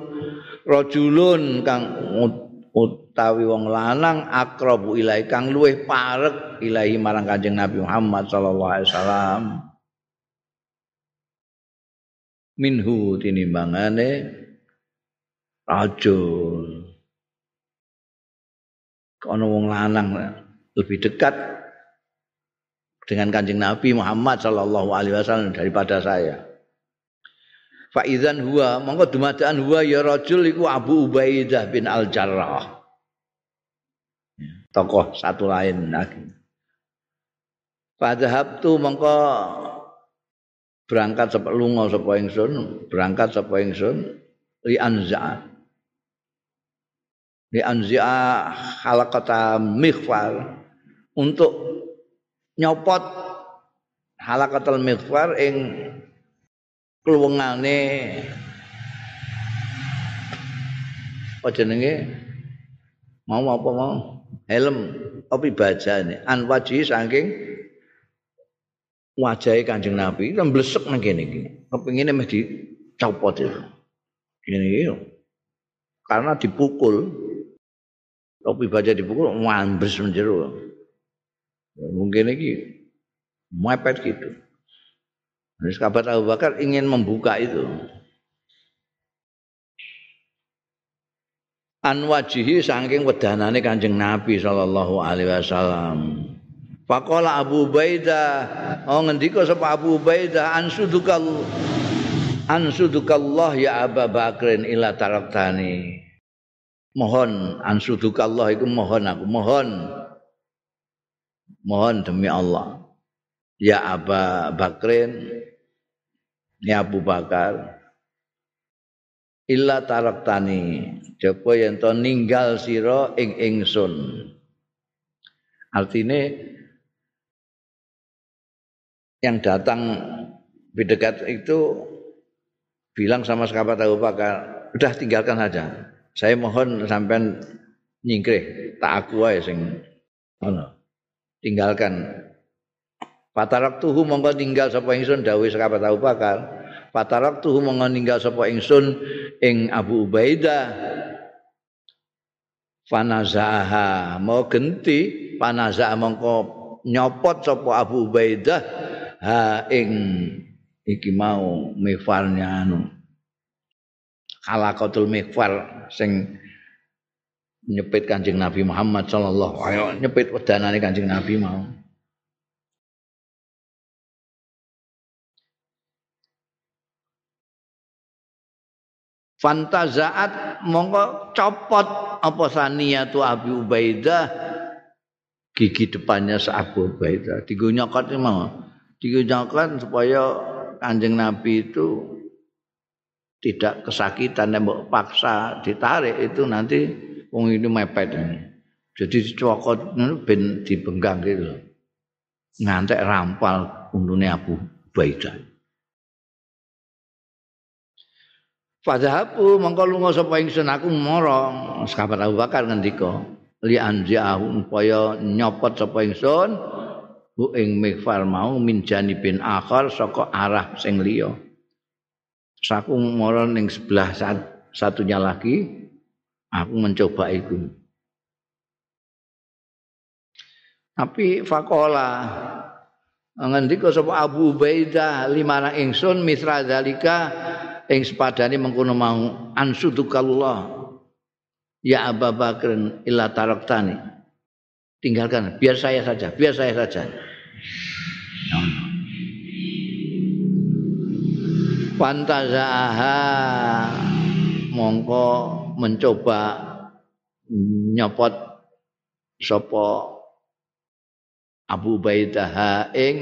rajulun kang utawi wong lanang akrabu ilahi kang luweh parek ilahi marang Kanjeng Nabi Muhammad sallallahu alaihi wasallam minhu tinimbangane rajul kono wong lanang lebih dekat dengan Kanjeng Nabi Muhammad sallallahu alaihi wasallam daripada saya Faizan huwa mongko dumadaan huwa ya rajul iku Abu Ubaidah bin Al Jarrah. Tokoh satu lain lagi. Fadhab tu mongko berangkat sapa lunga sapa ingsun, berangkat sapa ingsun li anza. Li anza halaqata mighfar. Untuk nyopot halaqatul mighfar ing kluwengane apa jenenge? Mau apa mau? Helm apa bajane an saking wajahe Kanjeng Nabi kan blesek nang kene iki. Kepengine meh dicopot itu. Ini iki karena dipukul. Topi baja dipukul wambres menjero. Mungkin iki mepet gitu. Jadi sahabat Abu Bakar ingin membuka itu. An wajihi saking wedanane Kanjeng Nabi sallallahu alaihi wasallam. Faqala Abu Ubaidah, oh ngendika sapa Abu Ubaidah ansudukal ansudukallah ya Abu Bakrin ila taraktani. Mohon ansudukallah iku mohon aku mohon. Mohon demi Allah. Ya Aba Bakrin Ya Abu Bakar illa taraktani japa yen to ninggal sira ing ingsun artine yang datang lebih dekat itu bilang sama sahabat Abu Bakar udah tinggalkan saja saya mohon sampean nyingkrih tak aku ae sing ono tinggalkan Fatarak tuhu mongko tinggal sapa ingsun dawuh sahabat Abu Bakar. Fatarak tuhu mongko tinggal sapa ingsun ing Abu Ubaidah. Fanazaha mau genti panazah mongko nyopot sapa Abu Ubaidah ha ing iki mau mifarnya anu. Halaqatul mikfar sing nyepit Kanjeng Nabi Muhammad sallallahu wasallam nyepit wedanane Kanjeng Nabi mau. Fantazaat mongko copot apa sania tu Abi Ubaidah gigi depannya Abu Ubaidah digunyokot mau digunyokot supaya kanjeng Nabi itu tidak kesakitan nembok paksa ditarik itu nanti wong ini mepet. Jadi dicokot ben dibenggang gitu. Ngantek rampal undune Abu Ubaidah. Fadhabu mongko lunga sapa ingsun aku mara sahabat Abu Bakar ngendika li anja'u upaya nyopot sapa ingsun bu ing mikfar mau min janibin akhar saka arah sing liya. Saku mara ning sebelah satunya lagi aku mencoba itu tapi fakola ngendika sapa Abu Ubaidah limana ingsun misra zalika ing sepadane mengkono mau ansudukallah ya Abu Bakar illa taraktani tinggalkan. Biar saya saja biar saya saja. Pantazaha. Mongko mencoba nyopot sapa Abu Baidah ing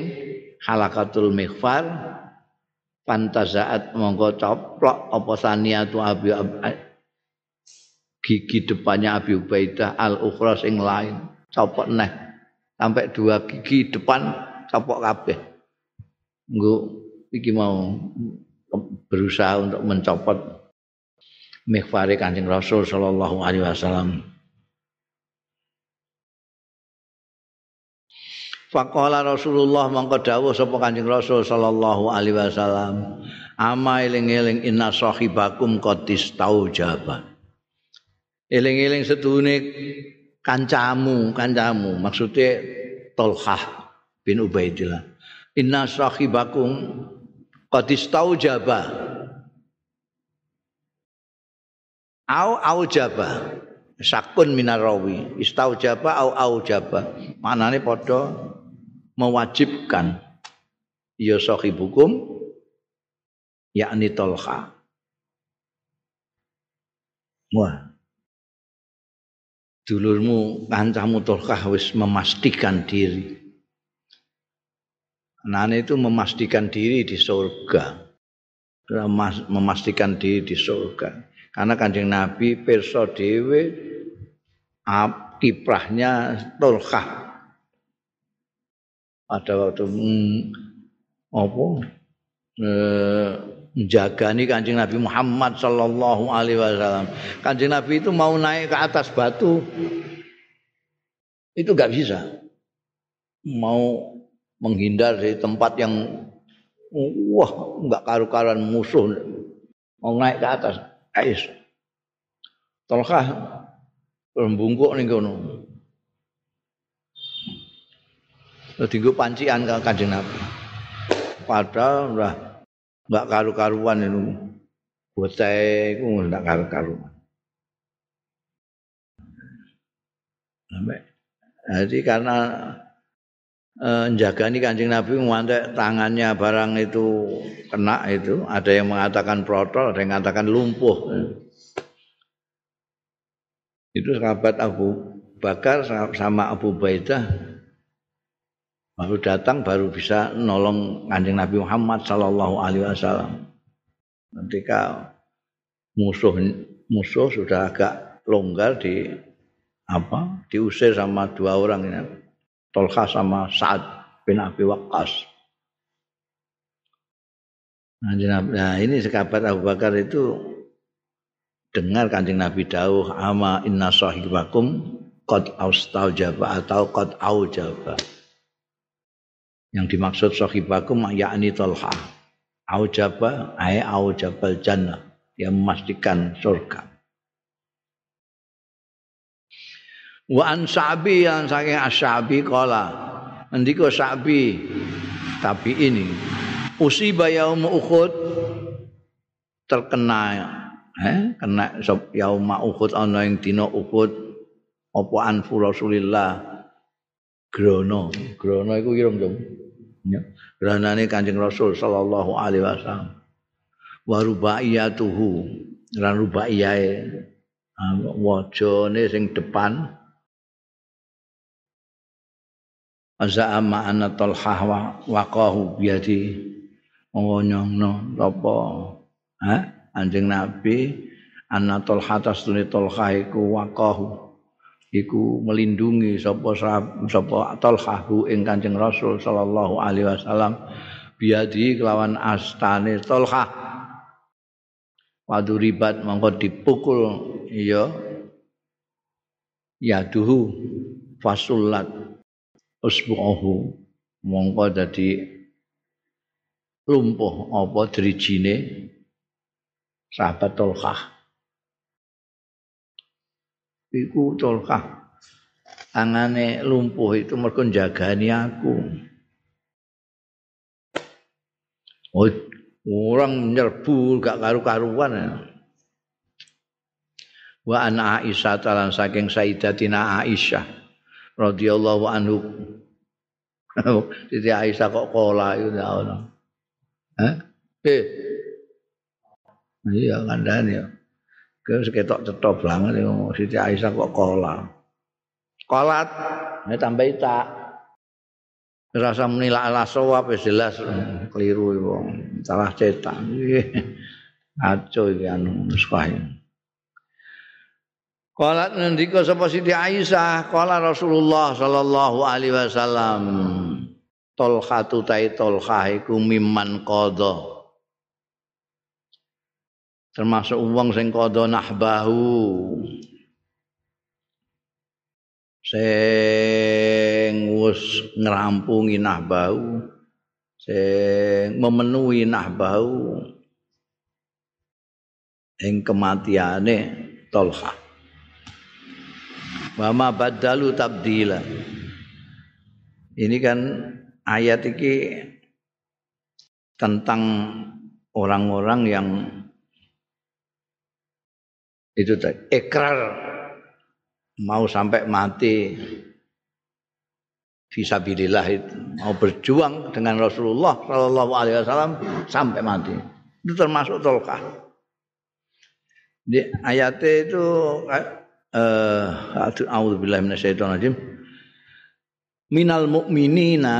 halakatul mighfar. Fantazaat monggo coplok apa saniatu abi gigi depannya Abi Ubaidah al ukhra sing lain copot neh. Sampai dua gigi depan copot kabeh. Nggo iki mau berusaha untuk mencopot mighfari Kanjeng Rasul sallallahu alaihi wasallam. Faqala Rasulullah mangko dawuh sapa Kanjeng Rasul sallallahu alaihi wasallam, "Ama eling-eling inna sahibakum qad istaujaba." Eling-eling sedune kancamu, kancamu, maksudnya Tolhah bin Ubaidillah. Inna sahibakum qad istaujaba. Au aujaba. Sakun minarawi. Istaujaba au aujaba. Manane padha mewajibkan ya sahibukum yakni Tolha. Wah. Dulurmu kancamu Tolha wis memastikan diri. Nane itu memastikan diri di surga. Memastikan diri di surga. Karena kanjeng Nabi perso dewe kiprahnya Tolha pada waktu hmm, apa eh, menjagani kancing Nabi Muhammad Sallallahu Alaihi Wasallam. Kancing Nabi itu mau naik ke atas batu itu nggak bisa. Mau menghindar dari tempat yang wah nggak karu-karuan musuh mau naik ke atas. Ais. Tolkah rembungkuk nih kono. Dinggo pancian ke Kanjeng Nabi. Padahal udah enggak karu-karuan itu. Bocah iku enggak karu-karuan. Jadi karena eh, ini Kanjeng Nabi ngantek tangannya barang itu kena itu, ada yang mengatakan protol, ada yang mengatakan lumpuh. Itu sahabat Abu Bakar sama Abu Baidah baru datang baru bisa nolong kanjeng Nabi Muhammad Sallallahu Alaihi Wasallam. Ketika musuh musuh sudah agak longgar di apa diusir sama dua orang ini Tolkha sama Saad bin Abi Waqqas. Nah ini sekabat Abu Bakar itu dengar kanjeng Nabi Dawuh ama inna sahibakum qad astaujaba atau qad aujaba. Yang dimaksud sahibakum yakni Talha. Aujaba ay aujabal jannah. Dia memastikan surga. Wa an Sa'bi yang saking Asyabi kala. Ndika Sa'bi tapi ini usiba yaum Uhud terkena eh kena yaum Uhud ana ing dina Uhud apa anfu Rasulillah grono grono iku irung dong ya. Granane Kanjeng Rasul sallallahu alaihi wasallam. Wa rubaiyatuhu. Lan rubaiyae. Wajane sing depan. Azama anna talhah wa waqahu biadi ngonyongno apa ha anjing nabi anna talhah tasdune talhah iku waqahu iku melindungi sapa sapa Talhahu ing Kanjeng Rasul sallallahu alaihi wasallam. Biadi kelawan astane Talhah waduribat mongko dipukul iya. Yaduhu fasullat usbuhu mongko dadi lumpuh apa drijine sahabat Talhah iku tolkah angane lumpuh itu mergo jagani aku oh, orang nyerbu gak karu-karuan wa ana Aisyah talan saking Sayyidatina Aisyah radhiyallahu anhu Siti Aisyah kok kola itu ya Allah. Eh? Eh. Iya kandhane ya. Kau seketok cetok banget ya Siti Aisyah kok kola. Kolat, ini tambah tak. Rasa menilai ala sawab ya jelas keliru itu. Salah cetak. Aco ini anu nuskahnya. Kolat ngendika sapa Siti Aisyah, kola Rasulullah sallallahu alaihi wasallam. Tolkhatu tai tolkhah iku mimman qadha termasuk wong sing kodho nahbahu. Sing wis ngrampungi nahbahu. Sing memenuhi nahbahu. Ing kematiane Tolha. Wa ma badalu tabdila. Ini kan ayat ini tentang orang-orang yang itu ikrar. Mau sampai mati. Fisabilillah itu. Mau berjuang dengan Rasulullah Shallallahu Alaihi Wasallam sampai mati. Itu termasuk tolkah. Di ayatnya itu eh auzubillahi minasyaitonirrajim. Minal mu'minina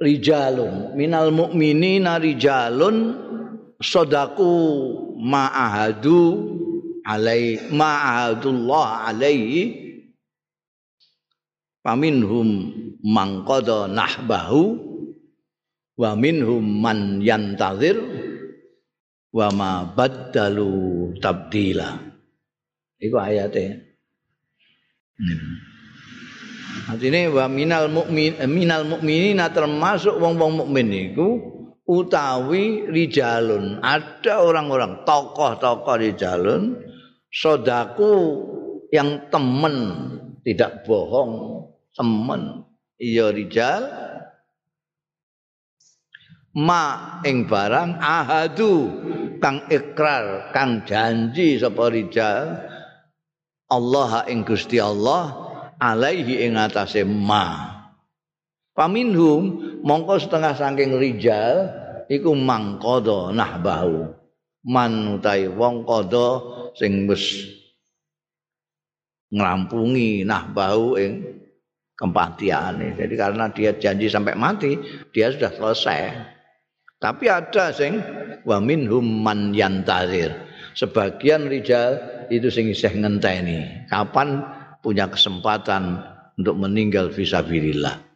rijalun. Minal mu'minina rijalun sodaku ma'ahadu alai ma'adullah alaihi paminhum mangqada nahbahu wa minhum man yantazir wa ma baddalu tabdila. Iku ayate Artinya wa minal mu'min minal mu'minina termasuk wong-wong mukmin iku utawi rijalun. Ada orang-orang tokoh-tokoh rijalun sodaku yang temen tidak bohong temen. Iya rijal. Ma ing barang ahadu kang ikrar kang janji sapa rijal. Allah ing Gusti Allah alaihi ing atase ma. Paminhum mongko setengah saking rijal iku mangkodo nahbahu man utawi wong kodo sing wis ngrampungi nah bau ing kematiane. Jadi karena dia janji sampai mati, dia sudah selesai. Tapi ada sing wa minhum man yantazir. Sebagian rijal itu sing isih ngenteni. Kapan punya kesempatan untuk meninggal fisabilillah.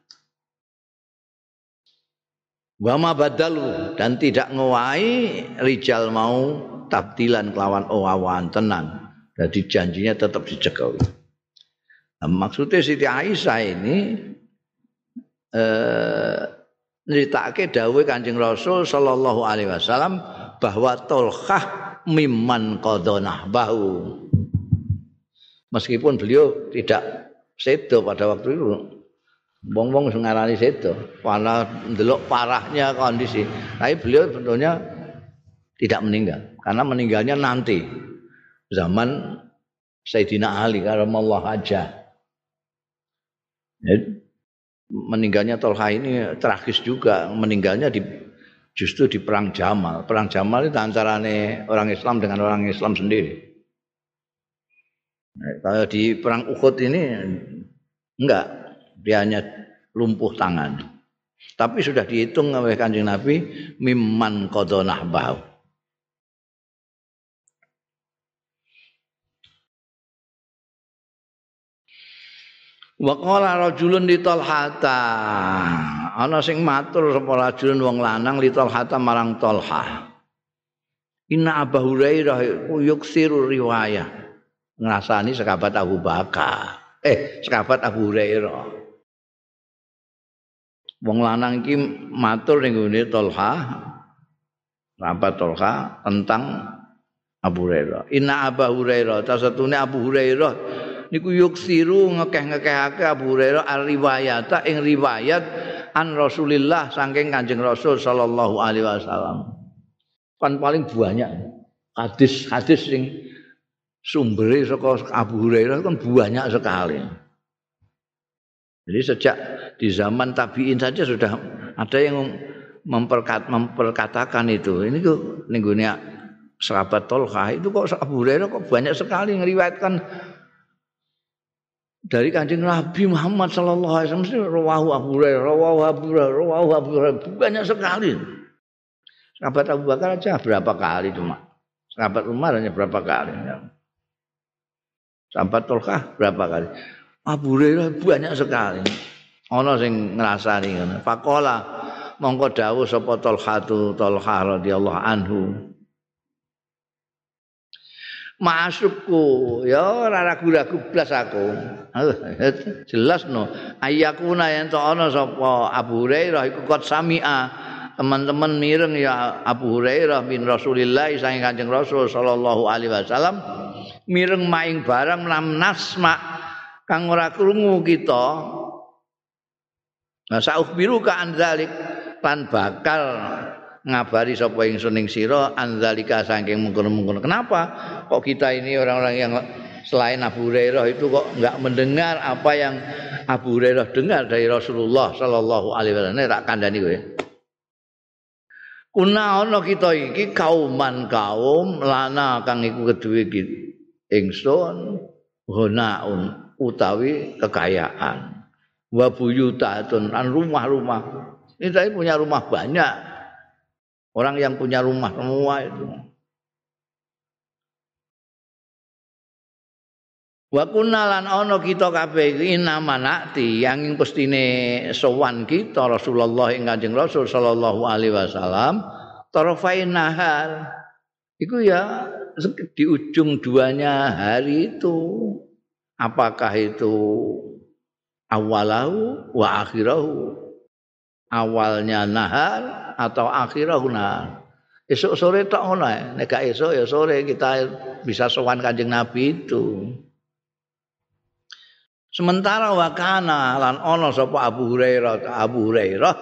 Wa ma badalu dan tidak ngewai rijal mau tabdilan kelawan owawan tenan. Jadi janjinya tetap dicekel. maksudnya Siti Aisyah ini eh nyeritake dawuh Kanjeng Rasul sallallahu alaihi wasallam bahwa Tolhah mimman qadonah bahu. Meskipun beliau tidak sedo pada waktu itu. Wong-wong ngarani sedo, karena ndelok parahnya kondisi. Tapi beliau sebetulnya tidak meninggal karena meninggalnya nanti zaman Sayyidina Ali karamallahu aja. meninggalnya Tolha ini tragis juga meninggalnya di justru di perang Jamal. Perang Jamal itu antara orang Islam dengan orang Islam sendiri. Nah, kalau di perang Uhud ini enggak, dia hanya lumpuh tangan. Tapi sudah dihitung oleh Kanjeng Nabi mimman qadonah bau. Wa qala li Talhata. Ana sing matur sapa rajulun wong lanang li Talhata marang Talha. Inna Abu Hurairah yuksiru riwayah. Ngrasani sekabat Abu Bakar. Eh, sekabat Abu Hurairah. Wong lanang iki matur ning gone Talha. Sahabat Talha tentang Abu Hurairah. Inna Abu Hurairah, tasatune Abu Hurairah niku yuksiru ngekeh-ngekehake Abu Hurairah riwayata ing riwayat an Rasulillah saking Kanjeng Rasul sallallahu alaihi wasallam. Kan paling banyak hadis-hadis sing sumbere saka Abu Hurairah kan banyak sekali. Jadi sejak di zaman tabiin saja sudah ada yang memperkat, memperkatakan itu. Ini kok ninggune sahabat Tolkah itu kok Abu Hurairah kok banyak sekali ngeriwayatkan dari kanjeng Nabi Muhammad Sallallahu Alaihi Wasallam rawahu Abu Hurairah, rawahu Abu Hurairah, rawahu Abu Hurairah banyak sekali. Sahabat Abu Bakar aja berapa kali cuma. Sahabat Umar hanya berapa kali. Sahabat Tolkah berapa kali. Abu Hurairah banyak sekali. Ono sing ngrasani ngono. Faqala mongko dawuh sapa Tolhatu Tolha radhiyallahu anhu. masukku ya ora ragu-ragu blas aku jelas no ayakuna yen to ana sapa Abu Hurairah iku kot samia teman-teman mireng ya Abu Hurairah bin Rasulillah sang Kanjeng Rasul sallallahu alaihi wasallam mireng maing barang nam nasma kang ora krungu kita nah sauh biru ka anzalik lan bakal ngabari sapa ing sira anzalika saking mungkon-mungkon. Kenapa kok kita ini orang-orang yang selain Abu Hurairah itu kok enggak mendengar apa yang Abu Hurairah dengar dari Rasulullah sallallahu alaihi wasallam. Tak kandhani kowe. Kuna ana kita iki kauman kaum lana kang iku keduwe ingsun hunaun utawi kekayaan wa buyutatun an rumah-rumah. Ini saya punya rumah banyak Orang yang punya rumah semua itu. Wa kunalan ana kita kabeh iki nama nakti yang pestine sowan kita Rasulullah ing Kanjeng Rasul sallallahu alaihi wasallam tarafain nahar. Iku ya di ujung duanya hari itu. Apakah itu awalahu wa akhirahu? Awalnya nahar atau akhirahuna. Esok sore tak ngono nek esok ya sore kita bisa sowan Kanjeng Nabi itu. Sementara wakana lan ono sapa Abu Hurairah Abu Hurairah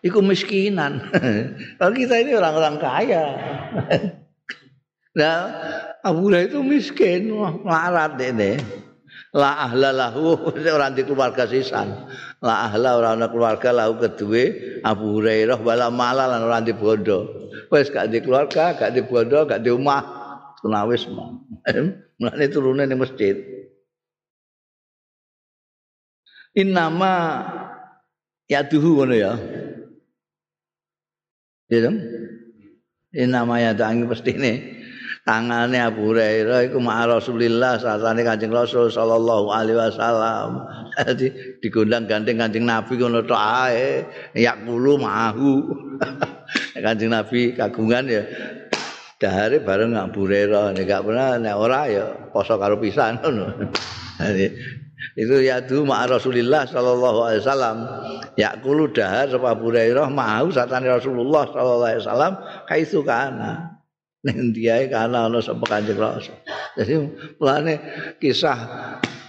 iku miskinan. Kalau kita ini orang-orang kaya. nah, Abu Hurairah itu miskin, melarat ini. La ahla lahu ora di keluarga sisan. La ahla ora ana keluarga lahu kedue Abu Hurairah wala mala lan ora di bondo. Wis gak di keluarga, gak di bondo, gak di omah. Tunawis mah. Mulane turune ning masjid. Innama ya tuhu ngono ya. Ya dong. Innama ya tangi pasti ini. Tangane Abu Hurairah iku ma Rasulillah satane Kanjeng Rasul sallallahu alaihi wasallam. Dadi digondang gandeng Kanjeng Nabi ngono tok ae, yakulu mahu. Kanjeng Nabi kagungan ya dahare bareng Abu Hurairah nek gak pernah nek ora ya poso karo pisan ngono. Itu yadu ma Rasulillah sallallahu alaihi wasallam yakulu dahar sapa Hurairah mau satane Rasulullah sallallahu alaihi wasallam kaisu kana ning diae kana ana sapa Kanjeng Rasul jadi mulane kisah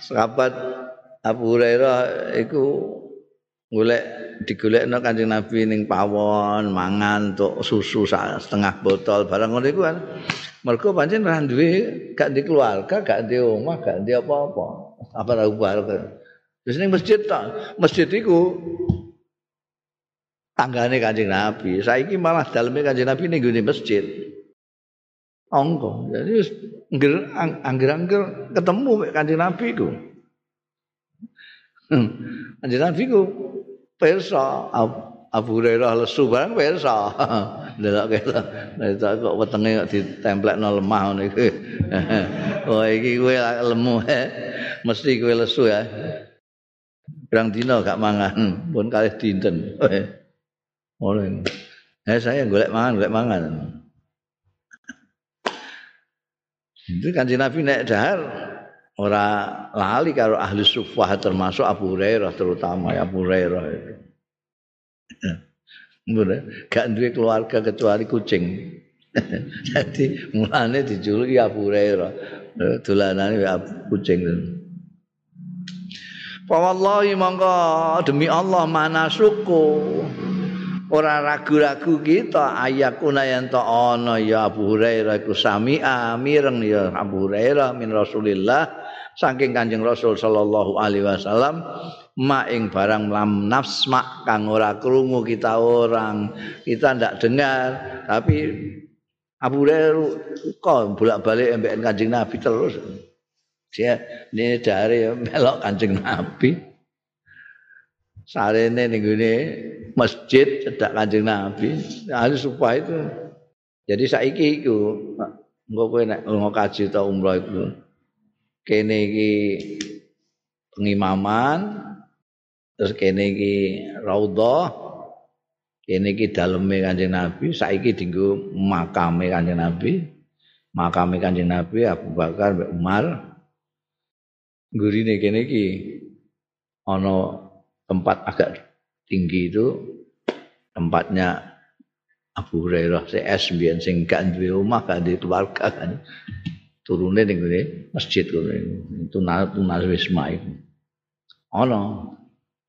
sahabat Abu Hurairah iku golek digolekno Kanjeng Nabi ning pawon mangan untuk susu setengah botol barang ngono iku kan. Mergo pancen duwe gak di keluarga gak di omah gak di apa-apa. Apa ra ubah Terus ning masjid tak, masjid iku tanggane Kanjeng Nabi. Saiki malah daleme Kanjeng Nabi ning gone masjid. Ongko. Jadi angger-angger ketemu Kanjeng Nabi ku. Hmm. Kanjeng Nabi ku persa Abu Hurairah lesu barang persa. Delok kene. Nek kok wetenge kok ditemplekno lemah ngene iki. Oh iki kowe lemu mesti kowe lesu ya. Berang dino gak mangan, pun kalih dinten. Oleh. Eh saya golek mangan, golek mangan. Itu kan Nabi naik dahar ora lali karo ahli sufah termasuk Abu Hurairah terutama ya Abu Hurairah itu. Bener, gak duwe keluarga kecuali kucing. Jadi mulane dijuluki Abu Hurairah. Dolanane kucing. Fawallahi mongko demi Allah mana suku ora ragu-ragu kita ayakuna yen to ana ya Abu Hurairah iku sami'a mireng ya Abu Hurairah min Rasulillah saking Kanjeng Rasul sallallahu alaihi wasallam ma ing barang lam nafsma kang ora krungu kita orang kita ndak dengar. Tapi Abu Hurairah kok bolak-balik mbek Kanjeng Nabi terus. Dia ini dari melok kancing nabi sarene nih gini masjid cedak kancing nabi. Ahli supaya itu. Jadi saiki itu nggak kue nak ngomong kaji atau umroh itu kene iki pengimaman terus kene iki raudhah kene iki daleme kanjeng nabi saiki dinggo makame kanjeng nabi. Makame kanjeng nabi Abu Bakar Umar. Gurine kene iki ana tempat agak tinggi itu tempatnya Abu Hurairah CS biyen sing gak duwe omah gak duwe keluarga kan. Turune ning ngene masjid ngono itu tunas wisma itu ana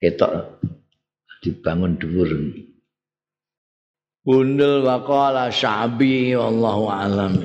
ketok dibangun dhuwur. Bundel waqala syabi wallahu alam